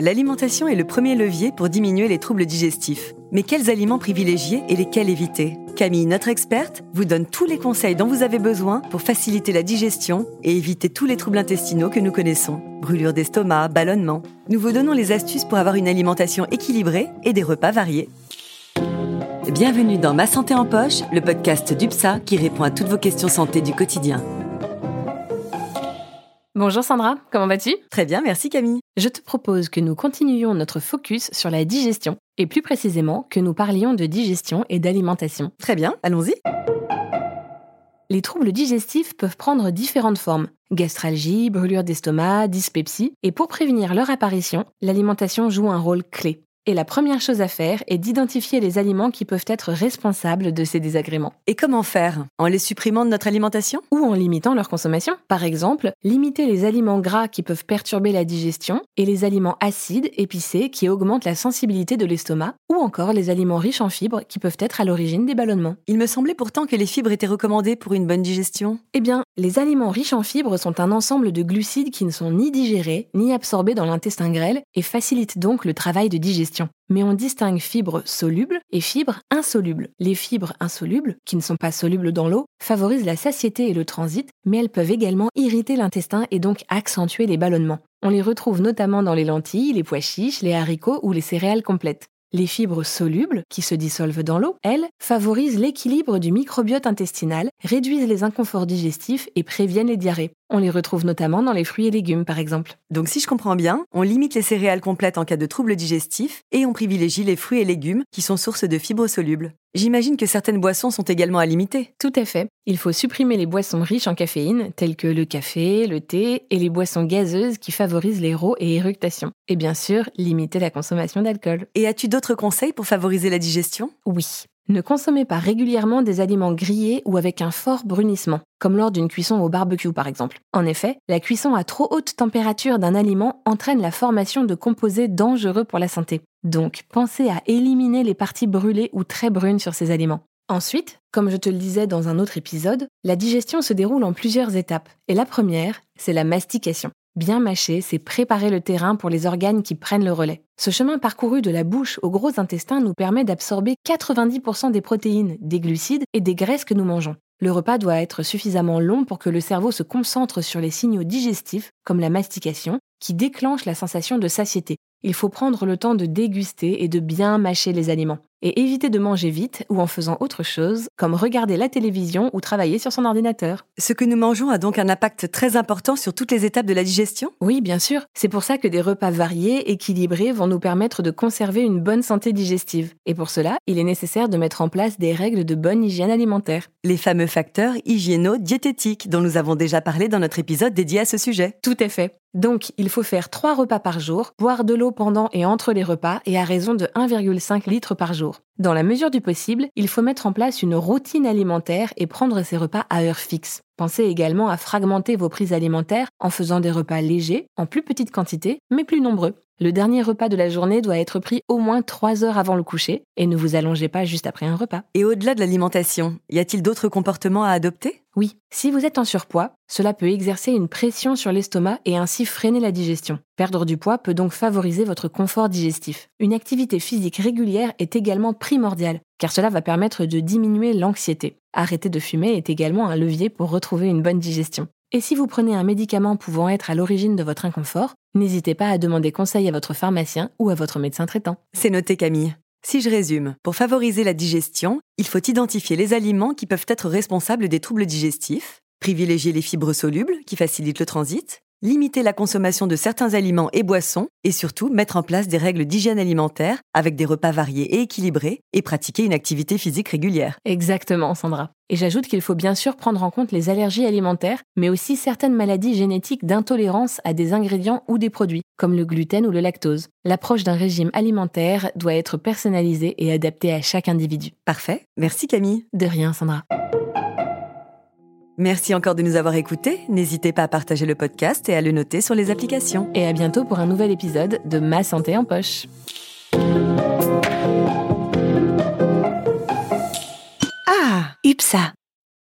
L'alimentation est le premier levier pour diminuer les troubles digestifs. Mais quels aliments privilégier et lesquels éviter? Camille, notre experte, vous donne tous les conseils dont vous avez besoin pour faciliter la digestion et éviter tous les troubles intestinaux que nous connaissons. Brûlure d'estomac, ballonnement. Nous vous donnons les astuces pour avoir une alimentation équilibrée et des repas variés. Bienvenue dans Ma Santé en Poche, le podcast d'UPSA qui répond à toutes vos questions santé du quotidien. Bonjour Sandra, comment vas-tu? Très bien, merci Camille. Je te propose que nous continuions notre focus sur la digestion, et plus précisément que nous parlions de digestion et d'alimentation. Très bien, allons-y. Les troubles digestifs peuvent prendre différentes formes. Gastralgie, brûlure d'estomac, dyspepsie, et pour prévenir leur apparition, l'alimentation joue un rôle clé. Et la première chose à faire est d'identifier les aliments qui peuvent être responsables de ces désagréments. Et comment faire? En les supprimant de notre alimentation? Ou en limitant leur consommation. Par exemple, limiter les aliments gras qui peuvent perturber la digestion et les aliments acides, épicés, qui augmentent la sensibilité de l'estomac, ou encore les aliments riches en fibres qui peuvent être à l'origine des ballonnements. Il me semblait pourtant que les fibres étaient recommandées pour une bonne digestion. Eh bien, les aliments riches en fibres sont un ensemble de glucides qui ne sont ni digérés, ni absorbés dans l'intestin grêle et facilitent donc le travail de digestion mais on distingue fibres solubles et fibres insolubles. Les fibres insolubles, qui ne sont pas solubles dans l'eau, favorisent la satiété et le transit, mais elles peuvent également irriter l'intestin et donc accentuer les ballonnements. On les retrouve notamment dans les lentilles, les pois chiches, les haricots ou les céréales complètes. Les fibres solubles, qui se dissolvent dans l'eau, elles, favorisent l'équilibre du microbiote intestinal, réduisent les inconforts digestifs et préviennent les diarrhées. On les retrouve notamment dans les fruits et légumes, par exemple. Donc si je comprends bien, on limite les céréales complètes en cas de troubles digestifs et on privilégie les fruits et légumes qui sont sources de fibres solubles. J'imagine que certaines boissons sont également à limiter. Tout à fait. Il faut supprimer les boissons riches en caféine, telles que le café, le thé, et les boissons gazeuses qui favorisent les rots et éructations. Et bien sûr, limiter la consommation d'alcool. Et as-tu d'autres conseils pour favoriser la digestion? Oui. Ne consommez pas régulièrement des aliments grillés ou avec un fort brunissement, comme lors d'une cuisson au barbecue par exemple. En effet, la cuisson à trop haute température d'un aliment entraîne la formation de composés dangereux pour la santé. Donc, pensez à éliminer les parties brûlées ou très brunes sur ces aliments. Ensuite, comme je te le disais dans un autre épisode, la digestion se déroule en plusieurs étapes. Et la première, c'est la mastication. Bien mâcher, c'est préparer le terrain pour les organes qui prennent le relais. Ce chemin parcouru de la bouche au gros intestin nous permet d'absorber 90% des protéines, des glucides et des graisses que nous mangeons. Le repas doit être suffisamment long pour que le cerveau se concentre sur les signaux digestifs, comme la mastication, qui déclenchent la sensation de satiété. Il faut prendre le temps de déguster et de bien mâcher les aliments et éviter de manger vite ou en faisant autre chose, comme regarder la télévision ou travailler sur son ordinateur. Ce que nous mangeons a donc un impact très important sur toutes les étapes de la digestion? Oui, bien sûr. C'est pour ça que des repas variés, équilibrés vont nous permettre de conserver une bonne santé digestive. Et pour cela, il est nécessaire de mettre en place des règles de bonne hygiène alimentaire. Les fameux facteurs hygiéno-diététiques dont nous avons déjà parlé dans notre épisode dédié à ce sujet. Tout à fait. Donc, il faut faire 3 repas par jour, boire de l'eau pendant et entre les repas et à raison de 1,5 litres par jour. Dans la mesure du possible, il faut mettre en place une routine alimentaire et prendre ses repas à heure fixe. Pensez également à fragmenter vos prises alimentaires en faisant des repas légers, en plus petite quantité, mais plus nombreux. Le dernier repas de la journée doit être pris au moins 3 heures avant le coucher et ne vous allongez pas juste après un repas. Et au-delà de l'alimentation, y a-t-il d'autres comportements à adopter? Oui, si vous êtes en surpoids, cela peut exercer une pression sur l'estomac et ainsi freiner la digestion. Perdre du poids peut donc favoriser votre confort digestif. Une activité physique régulière est également primordiale, car cela va permettre de diminuer l'anxiété. Arrêter de fumer est également un levier pour retrouver une bonne digestion. Et si vous prenez un médicament pouvant être à l'origine de votre inconfort, n'hésitez pas à demander conseil à votre pharmacien ou à votre médecin traitant. C'est noté Camille. Si je résume, pour favoriser la digestion, il faut identifier les aliments qui peuvent être responsables des troubles digestifs, privilégier les fibres solubles qui facilitent le transit, limiter la consommation de certains aliments et boissons, et surtout mettre en place des règles d'hygiène alimentaire avec des repas variés et équilibrés et pratiquer une activité physique régulière. Exactement, Sandra. Et j'ajoute qu'il faut bien sûr prendre en compte les allergies alimentaires, mais aussi certaines maladies génétiques d'intolérance à des ingrédients ou des produits, comme le gluten ou le lactose. L'approche d'un régime alimentaire doit être personnalisée et adaptée à chaque individu. Parfait. Merci Camille. De rien, Sandra. Merci encore de nous avoir écoutés. N'hésitez pas à partager le podcast et à le noter sur les applications. Et à bientôt pour un nouvel épisode de Ma santé en poche. Ah, UPSA.